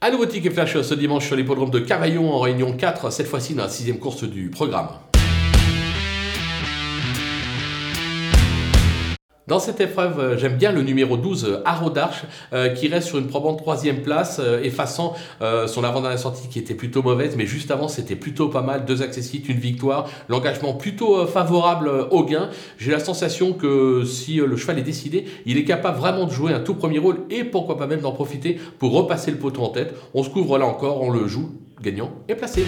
Un nouveau ticket flash ce dimanche sur l'hippodrome de Cavaillon en réunion 4, cette fois-ci dans la sixième course du programme. Dans cette épreuve, euh, j'aime bien le numéro 12, Haro d'Arche, euh, qui reste sur une probante troisième place, euh, effaçant son avant-dernière sortie qui était plutôt mauvaise, mais juste avant, c'était plutôt pas mal. Deux accessites, une victoire, l'engagement plutôt favorable au gain. J'ai la sensation que si le cheval est décidé, il est capable vraiment de jouer un tout premier rôle et pourquoi pas même d'en profiter pour repasser le poteau en tête. On se couvre là encore, on le joue, gagnant et placé.